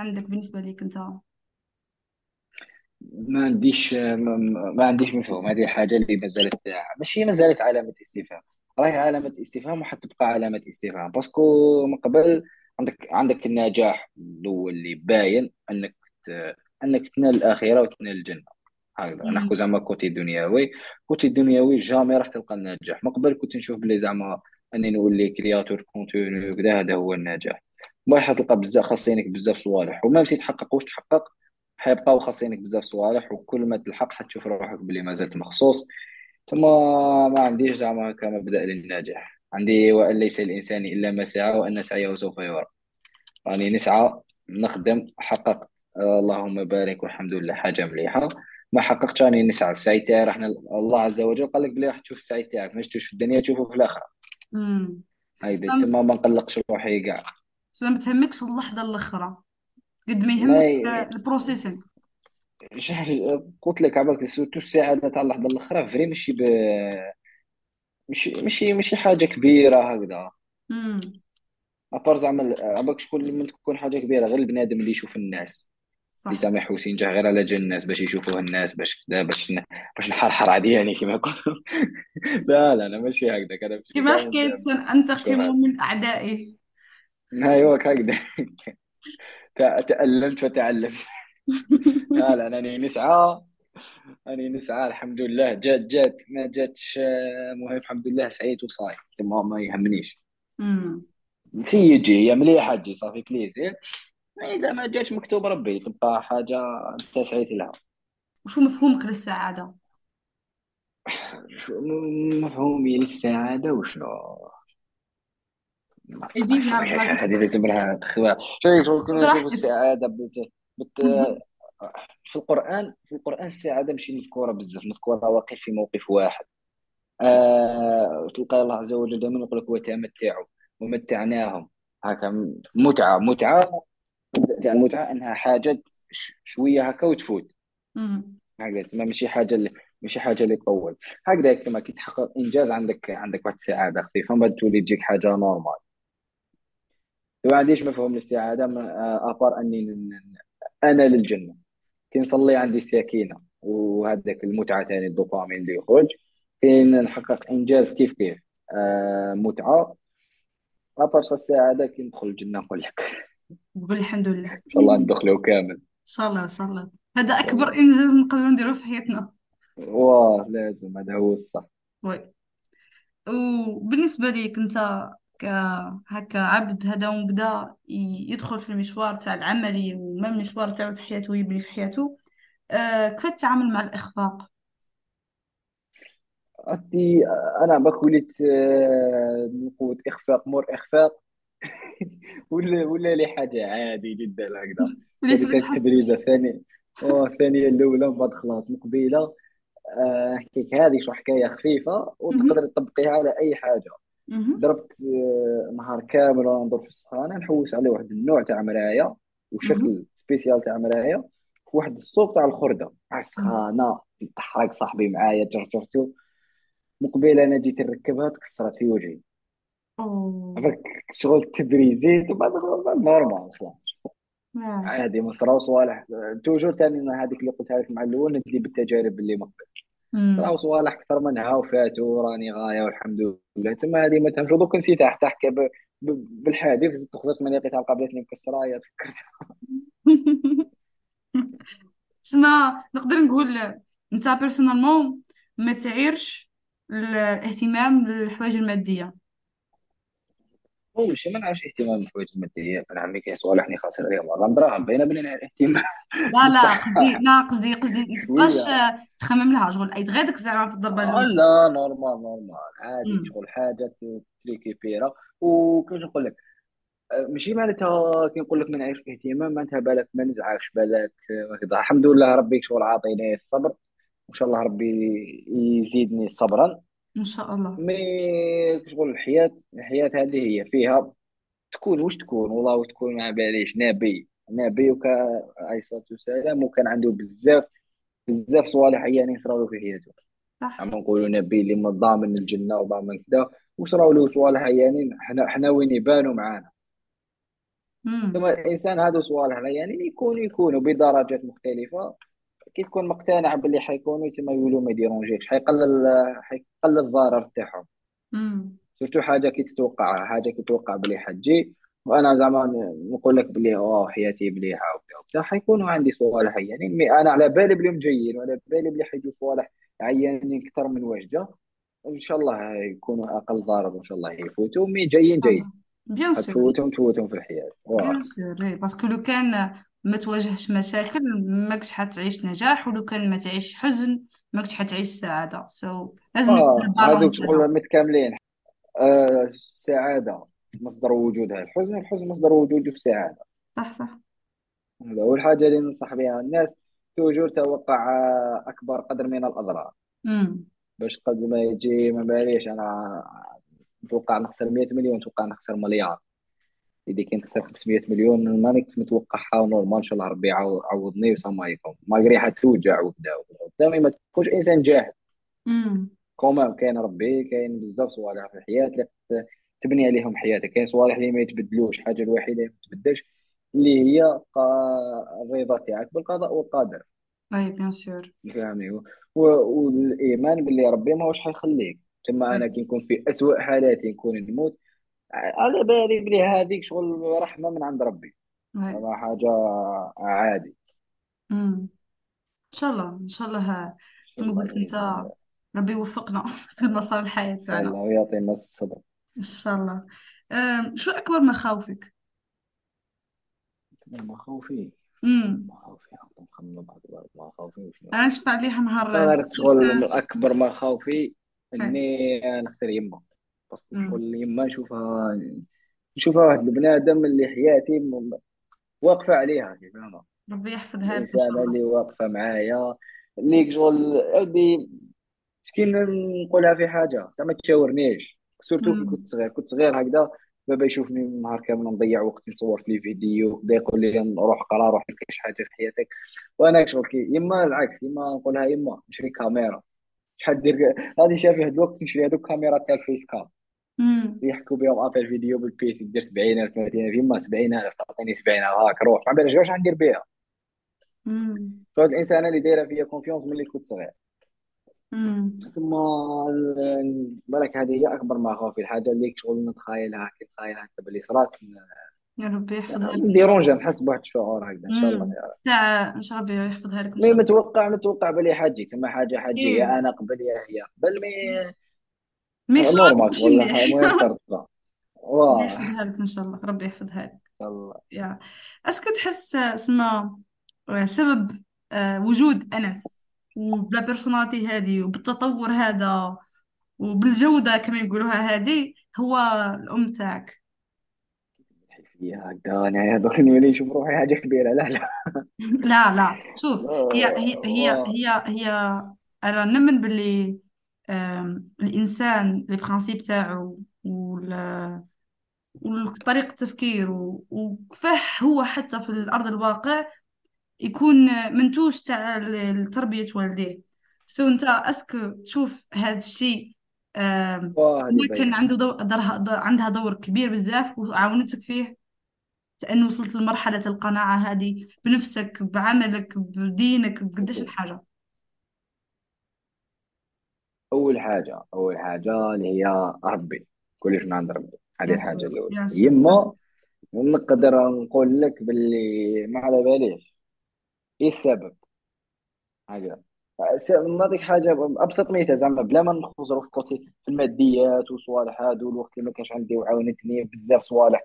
عندك بالنسبة ليك أنت؟ ما عنديش ما, عنديش مفهوم هذه الحاجة اللي ما زالت ماشي ما زالت علامة استفهام. راهي علامة استفهام وحتبقى علامة استفهام. parce que من قبل عندك عندك النجاح الأول اللي باين أنك ت... أنك تنال الآخرة وتنال الجنة. هكذا. نحكو. زعما côté دنيوي côté دنيوي jamais راح تلقى النجاح. من قبل كنت نشوف بلي زعما أني نولي créateur contenu وكذا هذا هو النجاح. من حتلقى بزاف خاصينك بزاف صوالح. وما مشي تحقق واش تحقق؟ حيبقاو خاصينك بزاف صوالح وكل ما تلحق حتشوف روحك بلي ما زلت مخصوص. ثم ما عنديش زعما هكا مبدأ للنجاح عندي وأن ليس الإنسان إلا ما سعى وأن سعيه سوف يرى. راني نسعى نخدم حققت. آه، اللهم بارك والحمد لله. حاجة مليحة. ما حققتش راني نسعى. السعي تاعي راح الله عز وجل قال لك بلي راح تشوف السعي تاعك ما شفتوش في الدنيا تشوفه في. هايدي تسمى تسمى ما نقلقش روحي كاع. تسمى ما تهمكش اللحظة الأخرى. قد ما يهمك البروسيسين شحال قلت لك عبالك سورتو السعادة تاع اللحظة الأخرى فري ماشي ب ماشي ماشي ماشي حاجة كبيرة هكذا. ابار زعما عبالك شكون من تكون حاجة كبيرة غير البنادم اللي يشوف الناس. اللي صح يحوس ينجح غير على جال الناس باش يشوفوه الناس باش كذا باش ن... باش نحرحر عدياني كما يقولوا. لا لا أنا ماشي هكذا أنا باش كما نتعامل حكيت سننتقم من أعدائي. أيوه هكذا تألمت فتعلمت لا لا أنا نسعى. أنا نسعى الحمد لله. جات جات ما جاتش آه، مهم. الحمد لله سعيت وصاي ما ما يهمنيش. نسي يجي هي مليحه تجي صافي بليزير إذا ما جاتش مكتوب ربي. تبقى حاجة أنت سعيت لها. وشو مفهومك للسعادة؟ مفهومي للسعادة؟ وشنو بغيت هذه لازم لها تخوى شوف السعادة؟ بت... بت... في القران في القرآن السعادة ماشي مذكورة بزاف. مذكورة واقع في موقف واحد. آه... تلقى الله عز وجل دائما يقول لك وتمتعوا ومتعناهم. هكا متعة. متعة المتعه إنها حاجة شوية هكا وتفوت. هكذا. تما ماشي حاجة اللي ماشي حاجة اللي تطول هكذا تما كي تحقق إنجاز عندك عندك واحد السعادة خفيفة ما تولي تجيك حاجة normal. ما عنديش مفهوم للسعاده ما- à part أني أنا للجنة. كي نصلي عندي السكينة وهذاك المتعة ثاني الدوبامين اللي يخرج. كي نحقق إنجاز كيف كيف؟ آه متعة. ابار السعاده كي ندخل الجنة نقول لك. قول الحمد لله. إن شاء الله ندخلوا كامل. إن شاء الله إن شاء الله. هذا أكبر إنجاز نقدروا نديروه في حياتنا. واه لازم. هذا هو الصح. وي. وبالنسبة ليك أنت هكا عبد هذا وبدا ي- يدخل في المشوار تاع العملي وما المشوار تاعو تاع حياته يبني في حياته. آه كيف تتعامل مع الإخفاق؟ أنتي أنا باك وليت آه، نقود إخفاق مور إخفاق. ولا ولا لي حاجة عادي جدا هكذا. وليت كانت التبريزة تحسش؟ الثانية. والثانية الأولى ومن بعد خلاص مقبلة. آه، نحكيك هذه شو حكاية خفيفة مهم. وتقدر تطبقيها على أي حاجة. مهم. ضربت آه، نهار كامل وأنا ندور في السخانة نحوس على واحد النوع تاع مراية مهم. وشكل سبيسيال تاع مراية واحد الصوت تاع الخردة مع مهم. السخانة تحرق صاحبي معايا جرجرته مقبل أنا جيت نركبها تكسرت في وجهي. عفاك شغل تبريزيت وبعد نورمال خلاص آه. عادي ما صراو صوالح توجور تاني هذيك اللي قلتها لك مع الأول ندي بالتجارب اللي مقبل. صراو صوالح أكثر منها وفاتوا راني غاية والحمد لله. تما هذه ما تهمش. دوك نسيتها حتى حكى بالحادث زدت خزرت من لقيتها قابلتني مكسره يا تفكرت اسمع نقدر نقول أنت personnellement ما تعيرش الاهتمام للحوايج المادية. هو ماشي ما نعرفش اهتمام بالحوايج المادية. أنا عمي كاين صوالح راني خاسر عليهم والله دراهم باينه بلي نعرف اهتمام. لا لا بصح قصدي لا قصدي قصدي ما تبقاش شوية تخمم لها شغل. أي غيرك زعما في الضربة آه الأولى. لا normal normal عادي. شغل حاجة تريكيبيرا وكيفاش نقول لك؟ آه، ماشي معناتها كي نقول لك ما نعيش اهتمام معناتها بالك ما نزعفش بالك. هكذا الحمد لله ربي شغل عاطيني الصبر. وإن شاء الله ربي يزيدني صبرا. إن شاء الله. مي شغل الحياة الحياة هذه هي فيها تكون واش تكون والله واش تكون ما باليش نبي نبي وكان عليه الصلاة والسلام وكان عنده بزاف بزاف صوالح يعني يصراو له في حياته. صح. عم نقولوا نبي اللي ما ضامن الجنة وضامن كذا وصراو له صوالح يعني حنا حنا وين يبانوا معانا. امم ثم الإنسان هادو صوالح يعني يكونوا يكونوا بدرجات مختلفة. كي تكون مقتنع باللي حيكونوا تما يولوا ما يديرونجيكش حيقلل حيقلل الضرر تاعهم. surtout حاجة كي تتوقعها حاجة كي تتوقع بلي حتجي. وأنا زعما نقول لك بلي آه حياتي مليحه وبتاع وبتاع حيكونوا عندي صوالح يعني mais أنا على بالي بلي مجيين وعلى بالي بلي حيجوا صوالح عيانين أكثر من جا إن شاء الله يكونوا أقل ضرر وان شاء الله يفوتوا. mais جايين جايين. bien sûr حتفوتهم تفوتهم في الحياة. bien sûr. parce que لو كان ما تواجهش مشاكل ماكش حتعيش نجاح ولو كان ما تعيش حزن ماكش حتعيش سعادة. so, لازم يكون آه هذوك ال balance هذا شغل متكاملين. آه السعاده مصدر وجودها. الحزن الحزن مصدر وجوده السعاده صح صح. هذا هو الحاجة اللي ننصح بها الناس. toujours توقع آه، أكبر قدر من الأضرار. امم باش قد ما يجي ما باليش أنا نتوقع نخسر 100 مليون نتوقع نخسر مليار. إذا كنت خسر 500 مليون ما كنت متوقعها normal إن شاء الله ربي يعوض- يعوضني وسما يكون malgré حتوجع وكذا قدامي ما تكونش إنسان جاهل. comment كاين ربي كاين بزاف صوالح في الحياة اللي تبني عليهم حياتك. كاين صوالح اللي ما يتبدلوش. الحاجة الوحيدة اللي ما تتبدلش اللي هي الرضا تاعك بالقضاء والقدر. اي bien sûr فهمني؟ و- والإيمان باللي ربي ماهوش حيخليك. ثم أنا كي نكون في أسوأ حالاتي نكون نموت على بالي بلي هذيك شغل رحمة من عند ربي. ما حاجة عادي. امم إن شاء الله إن شاء الله كما قلت أنت ربي يوفقنا في المسار الحياة تاعنا الله ويعطينا الصبر إن شاء الله. أم، شو أكبر مخاوفك؟ مخاوفي؟ امم مخاوفي نخمم بعض مخاوفي. وشنو أنا نشفع عليها نهار شغل أكبر مخاوفي. إني نخسر يما باسكو شغل يما نشوفها نشوفها واحد البني آدم اللي حياتي م- واقفة عليها كيف أنا ربي يحفظها لك إن شاء الانسانه الله. اللي واقفة معايا اللي شغل ودي كي نقولها في حاجة زعما ما تشاورنيش. سورتو كي كنت صغير كنت صغير هكذا بابا يشوفني نهار كامل نضيع وقت نصور في فيديو بدا يقول لي روح قرا روح شي حاجة في حياتك. وأنا شغل كي يما العكس يما نقولها يما نشري كاميرا. شحال دير غادي شافي هاد الوقت نشري هذوك كاميرا تاع الفيس كام. يحكوا بهم ابل فيديو بالبيسي دير 70000 30000 يما 70000 تعطيني 70000 هاك روح. ما بالك واش غندير بها شغل الانسانه اللي دايرة فيا confiance ملي كنت صغير. ثم ال- بالك هذه هي أكبر مخاوفي الحاجة اللي شغل نتخيلها كي نتخيلها هكا باللي صرات يا ربي يحفظها لك. شاء نديرونجا الله نحس بواحد الشعور هكذا إن شاء الله امم تاع إن شاء الله ربي يحفظها لك مي متوقع متوقع بلي حاجي تما حاجة حاجي يا أنا قبل يا هي قبل mais mais صعب normal مليح المهم ترضى ربي واه ان يحفظها لك إن شاء الله ربي يحفظها لك. شاء الله. يا. est-ce que تحس اسمع سبب آه، وجود أنس وبلا personnalité هذه وبالتطور هذا وبالجودة كما يقولوها هذه هو الأم تاعك. فيها هكذا أنا دوك نولي نشوف روحي حاجة كبيرة. لا لا. لا لا. شوف هي هي هي واه هي هي أنا نؤمن باللي آم، الإنسان les principes تاعو وال- وطريقة تفكيره وكيفاه هو حتى في الأرض الواقع يكون منتوج تاع تربية والديه. so أنت est-ce que تشوف هذا الشيء كان باينة. عنده دو... درها... د- عندها دور كبير بزاف وعاونتك فيه لأنه وصلت لمرحلة القناعة هذه بنفسك بعملك بدينك بقديش الحاجة. أول حاجة أول حاجة اللي هي ربي كلش من عند ربي. هذه الحاجة الأولى. يما نقدر نقول لك باللي ما على باليش. إيه السبب؟ هكذا. س- نعطيك حاجة أبسط مثال زعما بلا ما نخزروا في كوتي في الماديات وصوالح هادو الوقت اللي ما كانش عندي وعاونتني بزاف صوالح.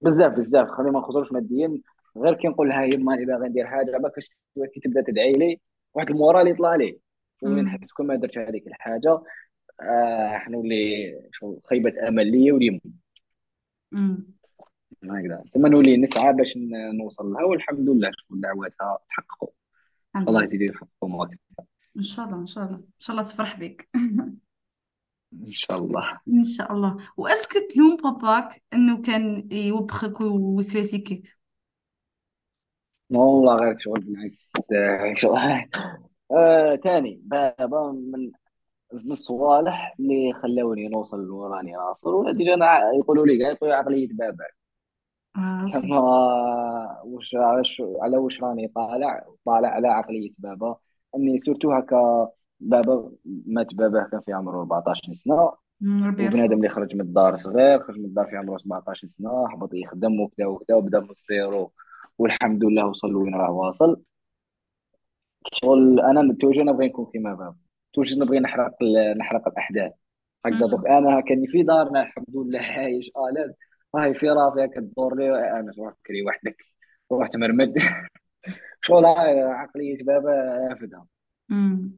بزاف بزاف. خلينا ما نخزروش ماديا. غير كي نقول لها يما أنا باغي ندير حاجة كي تبدأ تدعي لي واحد ال moral يطلع لي. أمم، نحس كون ما درت هذيك الحاجة آه حنولي خيبة أمل ليا وليما أمم. هكذا. ثم نولي نسعى باش نوصل لها والحمد لله شغل دعواتها تحققوا. الله لله. يزيد يحققوا معك إن شاء الله إن شاء الله. إن شاء الله تفرح بك إن شاء الله. إن شاء الله. وأسكت تلوم باباك إنه كان يوبخك و يcritiquيك والله غير شغل بالعكس. شغل آه تاني بابا من من الصوالح اللي خلوني نوصل لوراني ناصر ولا déjà أنا يقولوا لي يقولوا عقلية بابا. okay. كما وش على شو على وش راني طالع؟ طالع على عقلية بابا إني surtout هكا بابا مات باباه كان في عمره 14 سنة. أمم، ربي وبنادم يرحمه اللي خرج من الدار صغير خرج من الدار في عمره 17 سنة حبط يخدم وكذا وكذا وبدأ من ال zéro والحمد لله وصل وين راه واصل. شغل أنا توجو نبغي نكون كيما بابا توجو نبغي نحرق ال- نحرق الأحداث. هكذا دوك أنا كاني في دارنا الحمد لله عايش. آه لاز. هاي في راسي هكا تدور لي. أنا كري وحدك. روح تمرمد شغل هاي عقلية بابا رافدها أمم،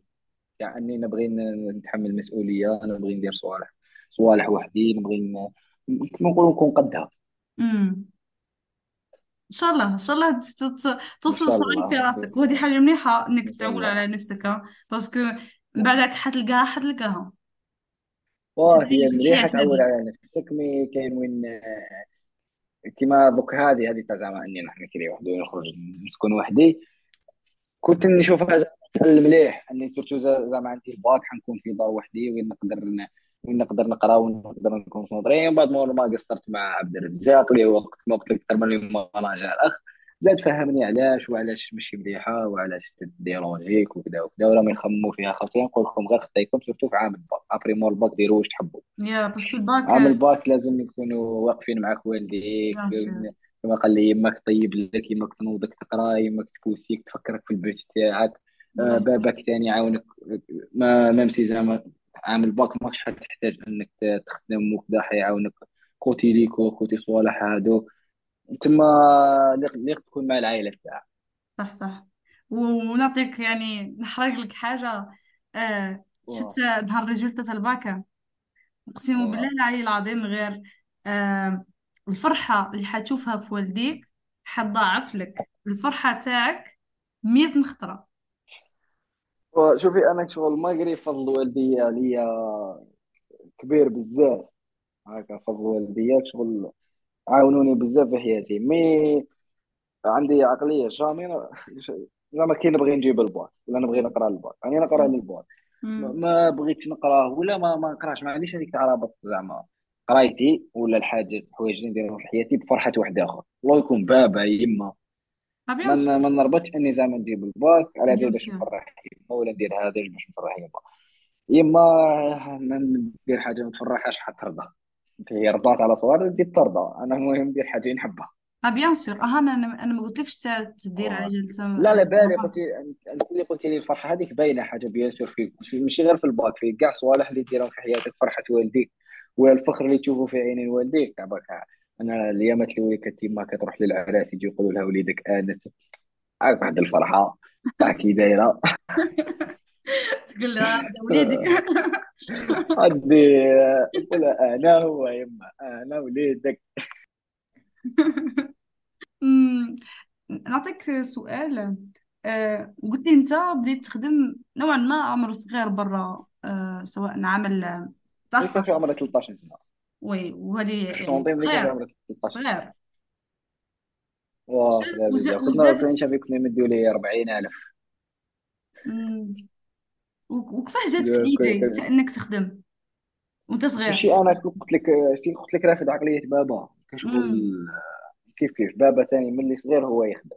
يعني نبغي نتحمل مسؤولية نبغي ندير صوالح صوالح وحدي نبغي كما نقولوا نكون قدها. إن شاء الله إن شاء الله توصل شاء شغل في راسك. وهذه حاجة مليحة إنك تعول على نفسك. parce que من بعدك حتلقاها حتلقاها. واه هي تعود هذه؟ على نفسك. mais كاين وين كيما دوك هذه هذه تاع زعما إني نحن كري وحدي ونخرج نسكن وحدي. كنت نشوف هذا المليح إني surtout زعما عندي الباك حنكون في دار وحدي وين نقدر نقدر نقرأ ونقدر نكون concentré من بعد مور ما قصرت مع عبد الرزاق اللي هو وقت ما قلت لك أكثر من جاء الاخ زاد فهمني علاش وعلاش ماشي مليحة وعلاش تdérangيك وكذا وكذا ولا ما يخموا فيها. خطين نقول لكم غير خطيكم surtout في عام ال bac. après مور الباك ديروا واش تحبوا. يا باسكو الباك عام الباك لازم يكونوا واقفين معك والديك. كما قال لي يماك طيب لك يماك تنوضك تقرأ يماك تبوسيك تفكرك في البيت تاعك. آه، باباك ثاني يعاونك. mais même si زعما عام الباك ماكش حتحتاج انك تخدم وكذا حيعاونك خوتي ليكو خوتي صوالح هادو. تما ليق تكون مع العائلة تاعك. صح صح. ونعطيك يعني نحرق لك حاجة آه شت واه نهار résultat تاع الباكا؟ أقسم بالله العلي العظيم غير آه الفرحة اللي حتشوفها في والديك حتضاعف لك. الفرحة تاعك مية نخطرة. واه. شوفي أنا شغل قري فضل والديا ليا كبير بزاف هكا فضل والديا شغل عاونوني بزاف في حياتي. mais عندي عقلية jamais زعما كي نبغي نجيب الباك ولا نبغي نقرأ الباك يعني نقرأ للباك ما مم. ما بغيتش نقرأه ولا ما ما نقراش. ما عنديش هذيك تاع رابط زعما. قرايتي ولا الحاجة الحوايج اللي نديرهم في حياتي بفرحة واحد اخر الله يكون بابا يما ما ما نربطش اني زعما نجيب الباك على بيان باش نفرح يما ولا ندير هذا باش نفرح يما يما ما ندير حاجة ما تفرحهاش حترضى هي رضات على صوالح تزيد ترضى. أنا المهم ندير حاجة نحبها آه bien sûr آه أنا أنا ما قلتلكش تدير على جلسة لا لا بالي قلت رباط أنت اللي قلت لي الفرحة هذيك باينة حاجة bien sûr في ماشي غير في الباك في كاع صوالح اللي ديرهم في حياتك فرحة والديك ولا الفخر اللي تشوفه في عينين والديك. عباك أنا الايامات اللي وليت ما كتروح للعراس يجي يقولوا لها وليدك آنس. عارف واحد الفرحة. تاع كي دايرة. تقول لها هذا وليدك. عندي قلت لها أنا هو يما أنا وليدك. نعطيك سؤال. آه، قلت لي أنت بديت تخدم نوعا ما عمر صغير برا آه، سواء عمل تاع في عمره 13 سنة. وي وهذه يعني الشونطين اللي كان صغير 13 سنه صغير. واه وزاد لا بيدي وزاد, كنا وزاد كنا كنا يمدوا لي؟ 40000 أمم، وك- وكيفاه جاتك ليدي تاع إنك تخدم وأنت صغير. ماشي أنا قلت لك شتي قلت لك رافد عقلية بابا. كشغل امم كيف كيف. بابا ثاني من اللي صغير هو يخدم.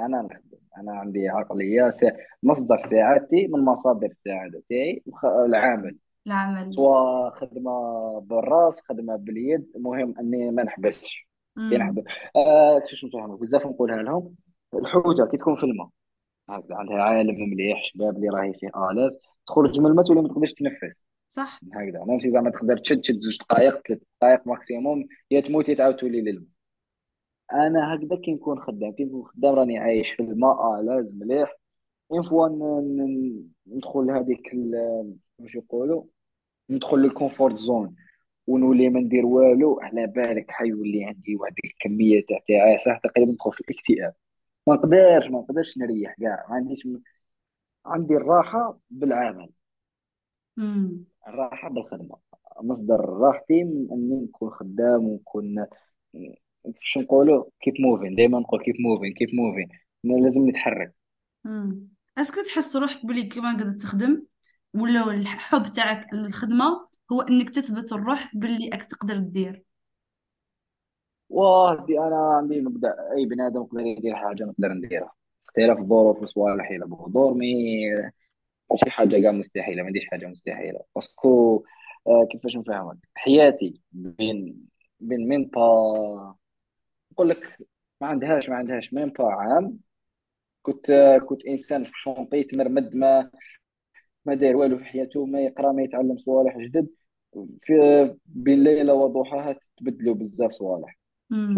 أنا نخدم. أنا عندي عقلية سا... مصدر سعادتي من مصادر السعادة تاعي الخ- العمل. العمل. سواء خدمة بالراس خدمة باليد. المهم أني ما نحبسش. كي نحبس آه كيفاش نفهمك بزاف نقولها لهم. الحوتة كي تكون في الماء. هكذا عندها عايمة مليح شباب اللي راهي فيه الاز تخرج من الماء تولي ما تقدرش تنفس. صح. هكذا. même si زعما تقدر تشد تشد زوج دقائق ثلاث دقائق maximum. يا تموت يا تعاود تولي للماء. أنا هكذا كي نكون خدام كي نكون خدام راني عايش في الماء لازم مليح. une fois ندخل هذيك واش يقولوا؟ ندخل لل comfort zone ونولي ما ندير والو على بالك حيولي عندي واحد الكمية تاع تعاسه تقريبا ندخل في الاكتئاب. ما نقدرش ما نقدرش نريح كاع. ما عنديش عندي الراحة بالعمل. امم الراحة بالخدمة. مصدر راحتي من أني نكون خدام ونكون شو نقولوا؟ keep moving دائما نقول keep moving keep moving لازم نتحرك. امم est-ce que تحس روحك بلي كيما قاعد تخدم؟ ولا الحب تاعك للخدمة هو إنك تثبت لروحك باللي راك تقدر دير. واه دي أنا عندي مبدأ أي بني آدم يقدر يدير حاجة نقدر نديرها. اختلاف الظروف وصوالح إلى بقدور mais شي حاجة كاع مستحيلة ما عنديش حاجة مستحيلة. parce que آه كيفاش نفهمك؟ حياتي بين بين même pas نقول لك ما عندهاش ما عندهاش même pas عام. كنت آه كنت إنسان في chantier تمرمد ما ما داير والو في حياته ما يقرأ ما يتعلم صوالح جدد. في بين ليله وضحاها تبدلوا بزاف صوالح.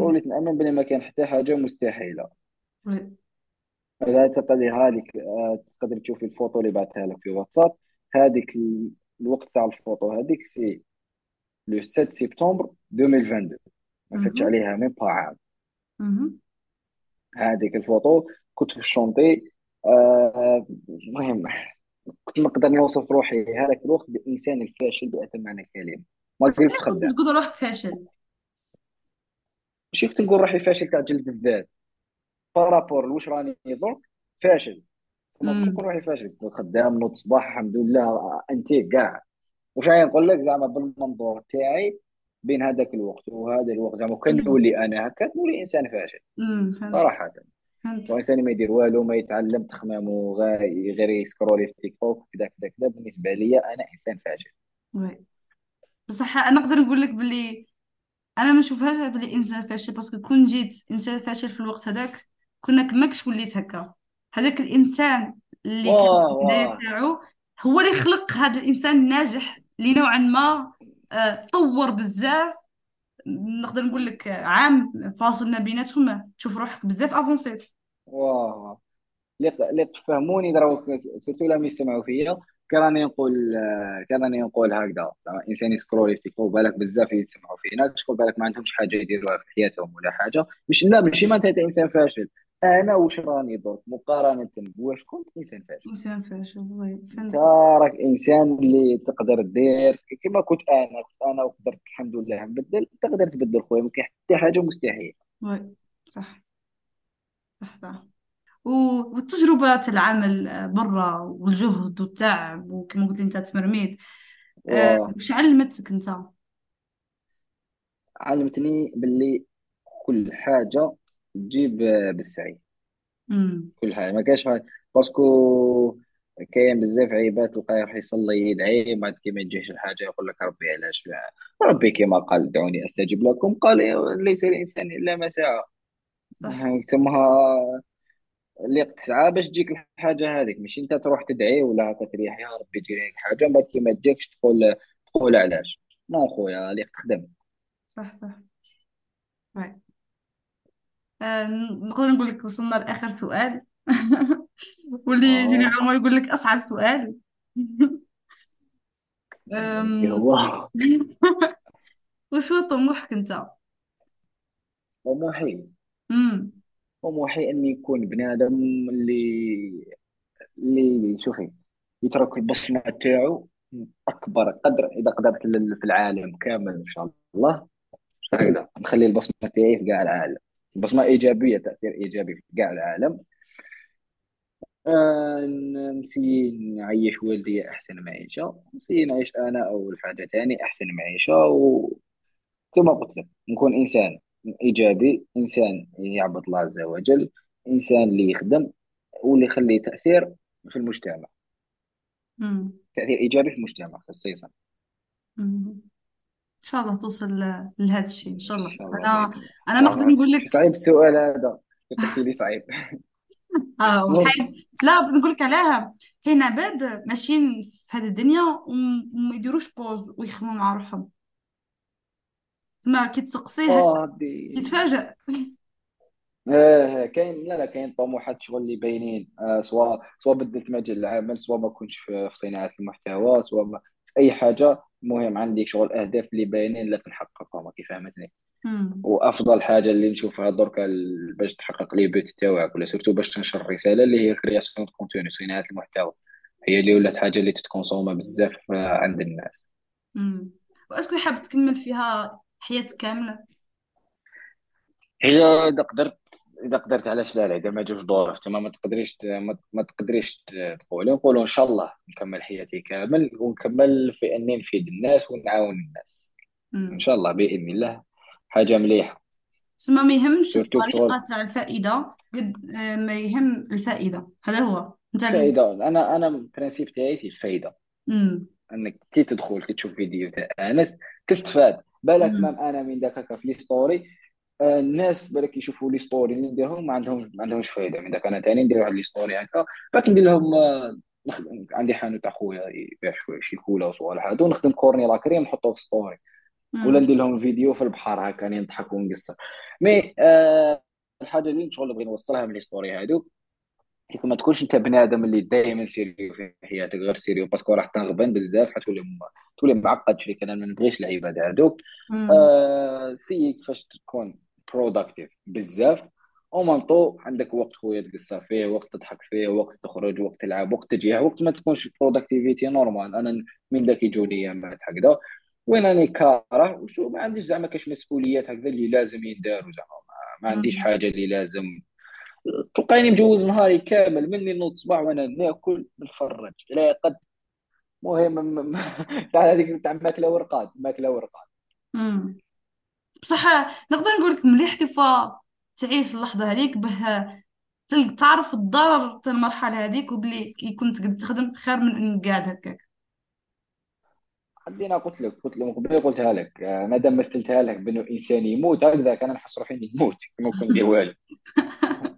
وليت نامن بلي ما كان حتى حاجة مستحيلة. هذا تقدر آه، تقدر تشوفي الفوتو اللي بعثها لك في واتساب. هذيك ال- الوقت تاع الفوتو هذيك c'est le 7 سبتمبر 2022 ما فاتش. عليها même pas عام. هذيك الفوتو كنت في ال chantier. آه، المهم كنت نقدر نوصف روحي هذاك الوقت بالانسان الفاشل بأتم معنى الكلمة ما علاش كنت خدام. تقول روحك فاشل. ماشي كنت نقول روحي فاشل تاع جلد الذات. par rapport لواش راني درك فاشل. ما كنتش نقول روحي فاشل. كنت خدام نوض صباح الحمد لله انتيك كاع. واش راني نقول لك؟ زعما بالمنظور تاعي بين هذاك الوقت وهذا الوقت زعما كان نولي أنا هكا نولي إنسان فاشل. صراحة. فهمت. لو انسان ما يدير والو ما يتعلم تخمامه غير غير يسكرولي في تيك توك كذا كذا كذا بالنسبة لي أنا إنسان فاشل. oui. بصح أنا نقدر نقول لك باللي أنا ما نشوفهاش بلي إنسان فاشل parce que كون جيت إنسان فاشل في الوقت هذاك كنا ماكش وليت هكا. هذاك الإنسان اللي كان واه في البداية واه تاعو هو اللي خلق هذا الإنسان الناجح اللي نوعا ما. آه، طور بزاف. نقدر نقول لك عام فاصل ما بيناتهم تشوف روحك بزاف avancé ت. واه اللي تفهموني دراو surtout لما يسمعوا فيا. كراني نقول آه، كراني نقول هكذا. زعما إنسان يسكرولي في تيك توك بالك بزاف يسمعوا فينا. تقول بالك ما عندهمش حاجة يديروها في حياتهم ولا حاجة. مش لا ماشي معناتها انت إنسان فاشل. أنا واش راني درك مقارنة بواش كنت إنسان فاشل. إنسان فاشل oui انت فهمت. راك إنسان اللي تقدر دير كما كنت أنا. كنت أنا وقدرت الحمد لله نبدل تقدر تبدل خويا ما كاين حتى حاجة مستحيلة. وي صح. صح صح. و- والتجربة تاع العمل آه، برا والجهد والتعب وكما قلت لي أنت تمرميد آه، وش علمتك أنت؟ باللي كل حاجة تجيب آه، بالسعي. امم كل حاجة. ما كاينش حاجة. parce que كاين بزاف عيبات تلقاه يروح يصلي يدعي بعد كي ما يجيش الحاجة يقول لك ربي علاش ربي كما قال دعوني استجب لكم. قال ليس الإنسان إلا ما سعى. صح. ثم اللي تسعى باش تجيك الحاجة هذيك ماشي انت تروح تدعي ولا هكا تريح يا ربي يجي لك حاجة من بعد كي ما تجيكش تقول تقول علاش؟ non خويا اللي تخدم صح صح. right. آه، نقدر نقول لك وصلنا لآخر سؤال. واللي آه. généralement يقول لك أصعب سؤال. أم، وش هو طموحك أنت؟ طموحي؟ امم طموحي إني يكون بني آدم اللي اللي شوفي يترك البصمة تاعو أكبر قدر إذا قدرت لل- في العالم كامل إن شاء الله. هكذا نخلي البصمة تاعي في كاع العالم. بصمه إيجابية تأثير إيجابي في كاع العالم. آه نسي نعيش والدي أحسن معيشه نسي نعيش أنا اول حاجة تاني أحسن معيشه وكما قلت لك نكون إنسان. إيجابي إنسان يعبد الله عز وجل إنسان اللي يخدم واللي يخلي تأثير في المجتمع. امم تأثير إيجابي في المجتمع خصيصا. إن شاء الله توصل لهذا الشيء إن شاء الله. شاء الله. أنا أنا نقدر نقول لك صعيب السؤال هذا؟ قلت لي صعيب آه وحيد. لا نقول لك عليها. كاين عباد ماشيين في هذه الدنيا وم- وما يديروش بوز ويخدموا مع روحهم. تسمى كي تسقسيه آه كاين لا لا كاين طموحات شغل اللي باينين. آه سواء سواء بدلت مجال العمل سواء ما كنتش في, في صناعة المحتوى سواء ما في أي حاجة. المهم عندي شغل أهداف اللي باينين لكن نحققهم ما كيف فهمتني وأفضل حاجة اللي نشوفها دركا باش تحقق لي but تاعك ولا surtout باش تنشر الرسالة اللي هي création de contenu صناعة المحتوى. هي اللي ولات حاجة اللي تتكونسوما بزاف آه، عند الناس. و est-ce que حاب تكمل فيها حياتك كاملة. هي إذا قدرت إذا قدرت علاش لا لا إذا ماجور تما ما تقدريش ت- ما ما تقدريش تقولي نقولوا إن شاء الله نكمل حياتي كامل ونكمل في إني نفيد الناس ونعاون الناس. إن امم شاء الله بإذن الله. حاجة مليحة. تسمى ما يهمش surtout شغل. الطريقة تاع الفائدة قد آه، ما يهم الفائدة. هذا هو. أنت الفائده أنا أنا ال principe تاعي في الفايده امم إنك كي تدخل كي تشوف فيديو تاع أنس تستفاد. بالك même أنا من داك هكا في les story آه، الناس بالك يشوفوا les story اللي نديرهم ما عندهم ما عندهمش فايدة من داك أنا ثاني ندير واحد les story هكا. باك ندير لهم آه، نخدم عندي حانوت تاع خويا يبيع شوية شي cola وصوالح هادو نخدم cornet la crème نحطوه في story ولا ندير لهم فيديو في البحر هكا راني نضحك ونقصر mais آه الحاجة اللي شغل نبغي نوصلها من les story هادو. كيف ما تكونش انت بنادم اللي دائما sérieux في حياتك غير sérieux parce que راح تنغبن بزاف حتولي تولي معقد شوية أنا ما نبغيش العباد هذوك امم آه c'est كيفاش تكون productive بزاف. أو même temps عندك وقت خويا تقصر فيه وقت تضحك فيه وقت تخرج وقت تلعب وقت تجيع وقت ما تكونش productivity normal أنا من ذاك يجوني ايامات هكذا وين راني كاره وشو ما عنديش زعما كاش مسؤوليات هكذا اللي لازم ينداروا زعما. ما, ما عنديش حاجة اللي لازم تلقاني مجوز نهاري كامل مني نوض صباح وأنا ناكل نتفرج. لا قد مهم تاع هذيك تاع ماكلة ورقاد ماكلة ورقاد. بصح نقدر نقول لك مليح تفا تعيش اللحظة هذيك به تل- تعرف الضرر تاع المرحلة هذيك وبلي كنت قد تخدم خير من إنك قاعد هكاك. خلينا قلت لك قلت لك قبل قلتها لك. آه، مادام مثلتها لك بأنه إنسان يموت هكذا كان نحس روحي اني نموت كما كنت ندير والو.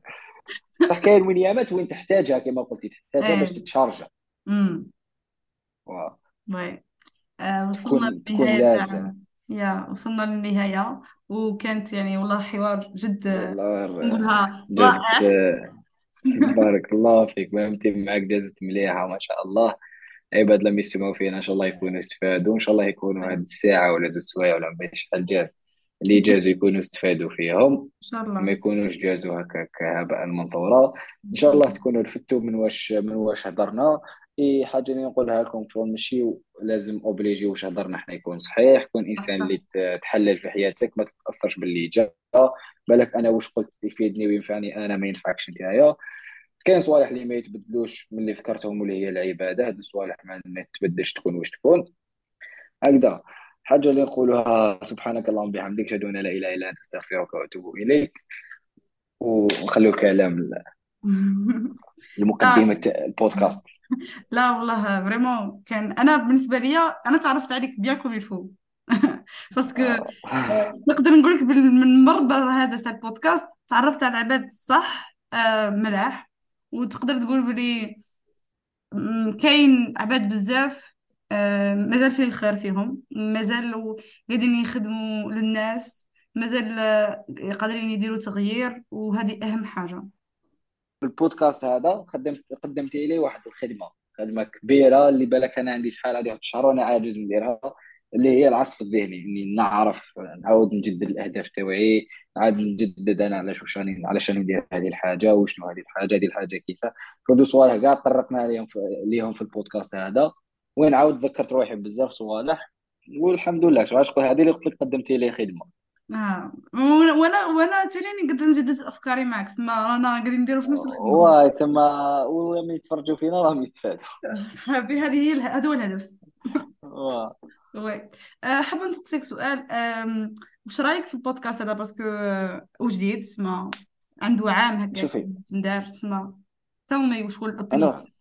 صح كاين وين تحتاجها كما قلتي تحتاجها باش إيه تتشارجا امم وي. آه وصلنا تكون تكون للنهاية لازم تاع يا وصلنا للنهاية. وكانت يعني والله حوار جد والله نقولها رائع بارك الله فيك. ما معك جزت مليحة ما شاء الله. عباد لم يستمعوا فينا إن شاء الله يكونوا استفادوا ان شاء الله يكونوا هذه ان الساعة ولا زوج سوايع ولا ما شحال جاز اللي جازوا يكونوا استفادوا فيهم شاء ما الله يكونوش جازوا هكاك هباء منثورا ان إن شاء شاء الله تكونوا رفدتوا من واش من واش هضرنا. إي حاجة اللي نقولها لكم شغل ماشي لازم اوبليجي واش هضرنا إحنا يكون صحيح. كون إنسان اللي تحلل في حياتك ما تتأثرش باللي جا. بالك أنا واش قلت يفيدني وينفعني أنا ما ينفعكش نتايا كاين صوالح اللي ما يتبدلوش من اللي ذكرتهم واللي هي العبادة. هاد الصوالح ما ما تتبدلش تكون واش تكون. هكذا. حاجة اللي نقولها سبحانك اللهم بحمدك أشهد أن لا إله إلا أنت أستغفرك وأتوب إليك. ونخلو الكلام لا لمقدمة البودكاست. لا والله vraiment كان أنا بالنسبة لي أنا تعرفت عليك bien comme il faut parce que آه. نقدر نقول لك من المربع هذا تاع البودكاست تعرفت على العباد صح؟ آه ملاح. وتقدر تقول بلي كاين عباد بزاف مازال فيه الخير فيهم مازال قاعدين يخدموا للناس مازال آه، قادرين يديروا تغيير وهذه أهم حاجة. البودكاست هذا قدمت قدمت لي واحد الخدمة خدمة كبيرة اللي بالك أنا عندي شحال هذه واحد الشهر وأنا عاجز نديرها اللي هي العصف الذهني. إني نعرف نعاود نجدد الأهداف تاوعي نعاود نجدد أنا علاش واش راني علاش راني ندير هذه الحاجة وشنو هذه الحاجة هذه الحاجة كيفاه كردو صوالح كاع طرقنا عليهم في ليهم في البودكاست هذا. وين عاود ذكرت روحي بزاف صوالح والحمد لله شو عشق هذه اللي قلت لك قدمت لي خدمة. آه. وأنا وأنا تريني قد نجدد أفكاري معك سما رانا قاعدين نديروا في نفس الخدمة. واي تما ومن يتفرجوا فينا راهم يستفادوا. بهذه هي اله- هذا هو الهدف. واه. وي حابه نسقسيك سؤال وش رأيك في البودكاست هذا؟ باسكو آه، وجديد سما عنده عام هكاك شوفي. مدار سما تاومي وشغل الاوبينيون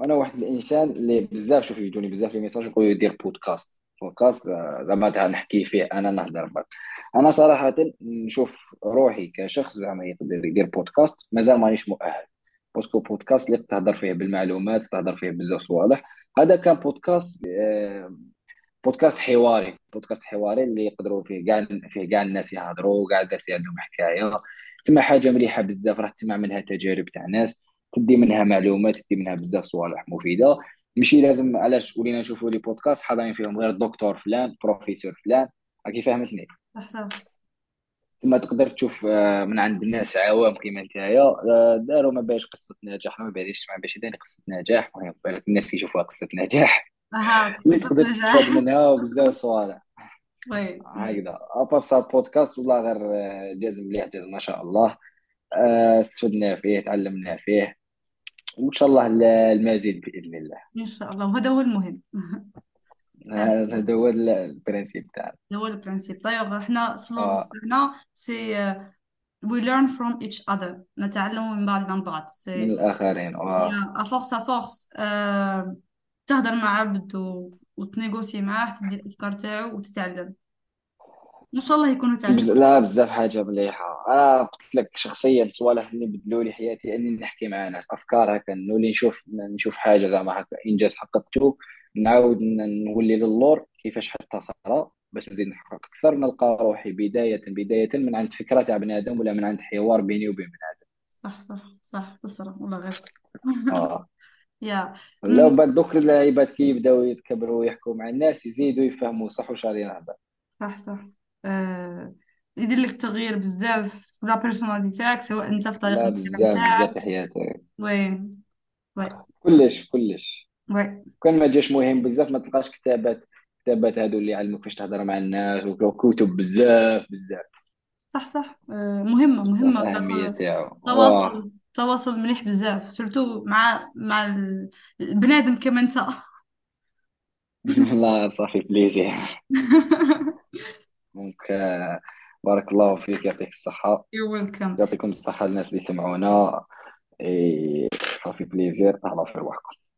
أنا واحد الانسان اللي بزاف شوف يجوني بزاف لي ميساج يقولوا يدير بودكاست. بودكاست آه، زعما نحكي فيه أنا نهضر معك أنا صراحة نشوف روحي كشخص زعما يقدر يدير بودكاست مازال مانيش مؤهل. parce que بودكاست اللي تهضر فيه بالمعلومات تهضر فيه بزاف صوالح هذا كان بودكاست آه، بودكاست حواري. بودكاست حواري اللي يقدروا فيه كاع فيه كاع الناس يهضروا كاع الناس عندهم حكاية. تسمى حاجة مليحة بزاف راح تسمع منها تجارب تاع ناس. تدي منها معلومات تدي منها بزاف صوالح مفيدة. ماشي لازم علاش ولينا نشوفوا les podcasts؟ حاضرين فيهم غير دكتور فلان بروفيسور فلان. راكي فهمتني صح صح ثم تقدر تشوف آه، من عند الناس عوام كيما نتايا. آه، داروا ما باش قصة نجاح ما باليش تسمع باش قصة نجاح المهم بالك الناس يشوفوها قصة نجاح أها اللي قصة تقدر تستفاد منها وبزاف صوالح. oui هكذا. à part بودكاست والله غير آه، جاز مليح جاز ما شاء الله. استفدنا فيه تعلمنا فيه. وان شاء الله المزيد بإذن الله. إن شاء الله. وهذا هو المهم. هذا هذا هو ال- البرانسيب تاعنا. هو ال principe d'ailleurs إحنا slogan آه. تاعنا c'est we learn from each other. نتعلم من بعضنا البعض من سي الآخرين. آه. à force à force تهضر مع عبد. وت négocier معاه تدي الأفكار تاعو وتتعلم. إن شاء الله يكونوا بز... لا بزاف حاجة مليحة. أنا قلت لك شخصيا صوالح اللي بدلوا لي حياتي إني نحكي مع ناس أفكار هكا نولي نشوف نشوف حاجة زعما هكا انجاز حققته نعاود نولي للور كيفاش حتى صرا باش نزيد نحقق أكثر نلقى روحي بداية بداية من عند فكرة تاع بنادم ولا من عند حوار بيني وبين بنادم. صح صح صح تصرف والله غير آه. يا. لا بعد دوك العباد كي يبداو يتكبروا ويحكوا مع الناس يزيدوا يفهموا صح واش غادي نهضر؟ صح صح. يدير لك تغيير بزاف في la personnalité تاعك سواء أنت في طريقة لا الكلام بزاف بزاف تاعك في حياتي وين وين كلش كلش. وين كان ما جاش مهم بزاف ما تلقاش كتابات كتابات هادو اللي يعلموك كيفاش تهضر مع الناس وكتب بزاف بزاف. صح صح. آه، مهمة مهمة. الأهمية داك تاعو. واه التواصل التواصل مليح بزاف surtout مع مع ال- البنادم كما انت الله ça fait plaisir. donc آه، بارك الله فيك يعطيك الصحة. You're welcome. يعطيكم الصحة الناس اللي سمعونا إيه، صافي بليزير. تهلاو في رواحكم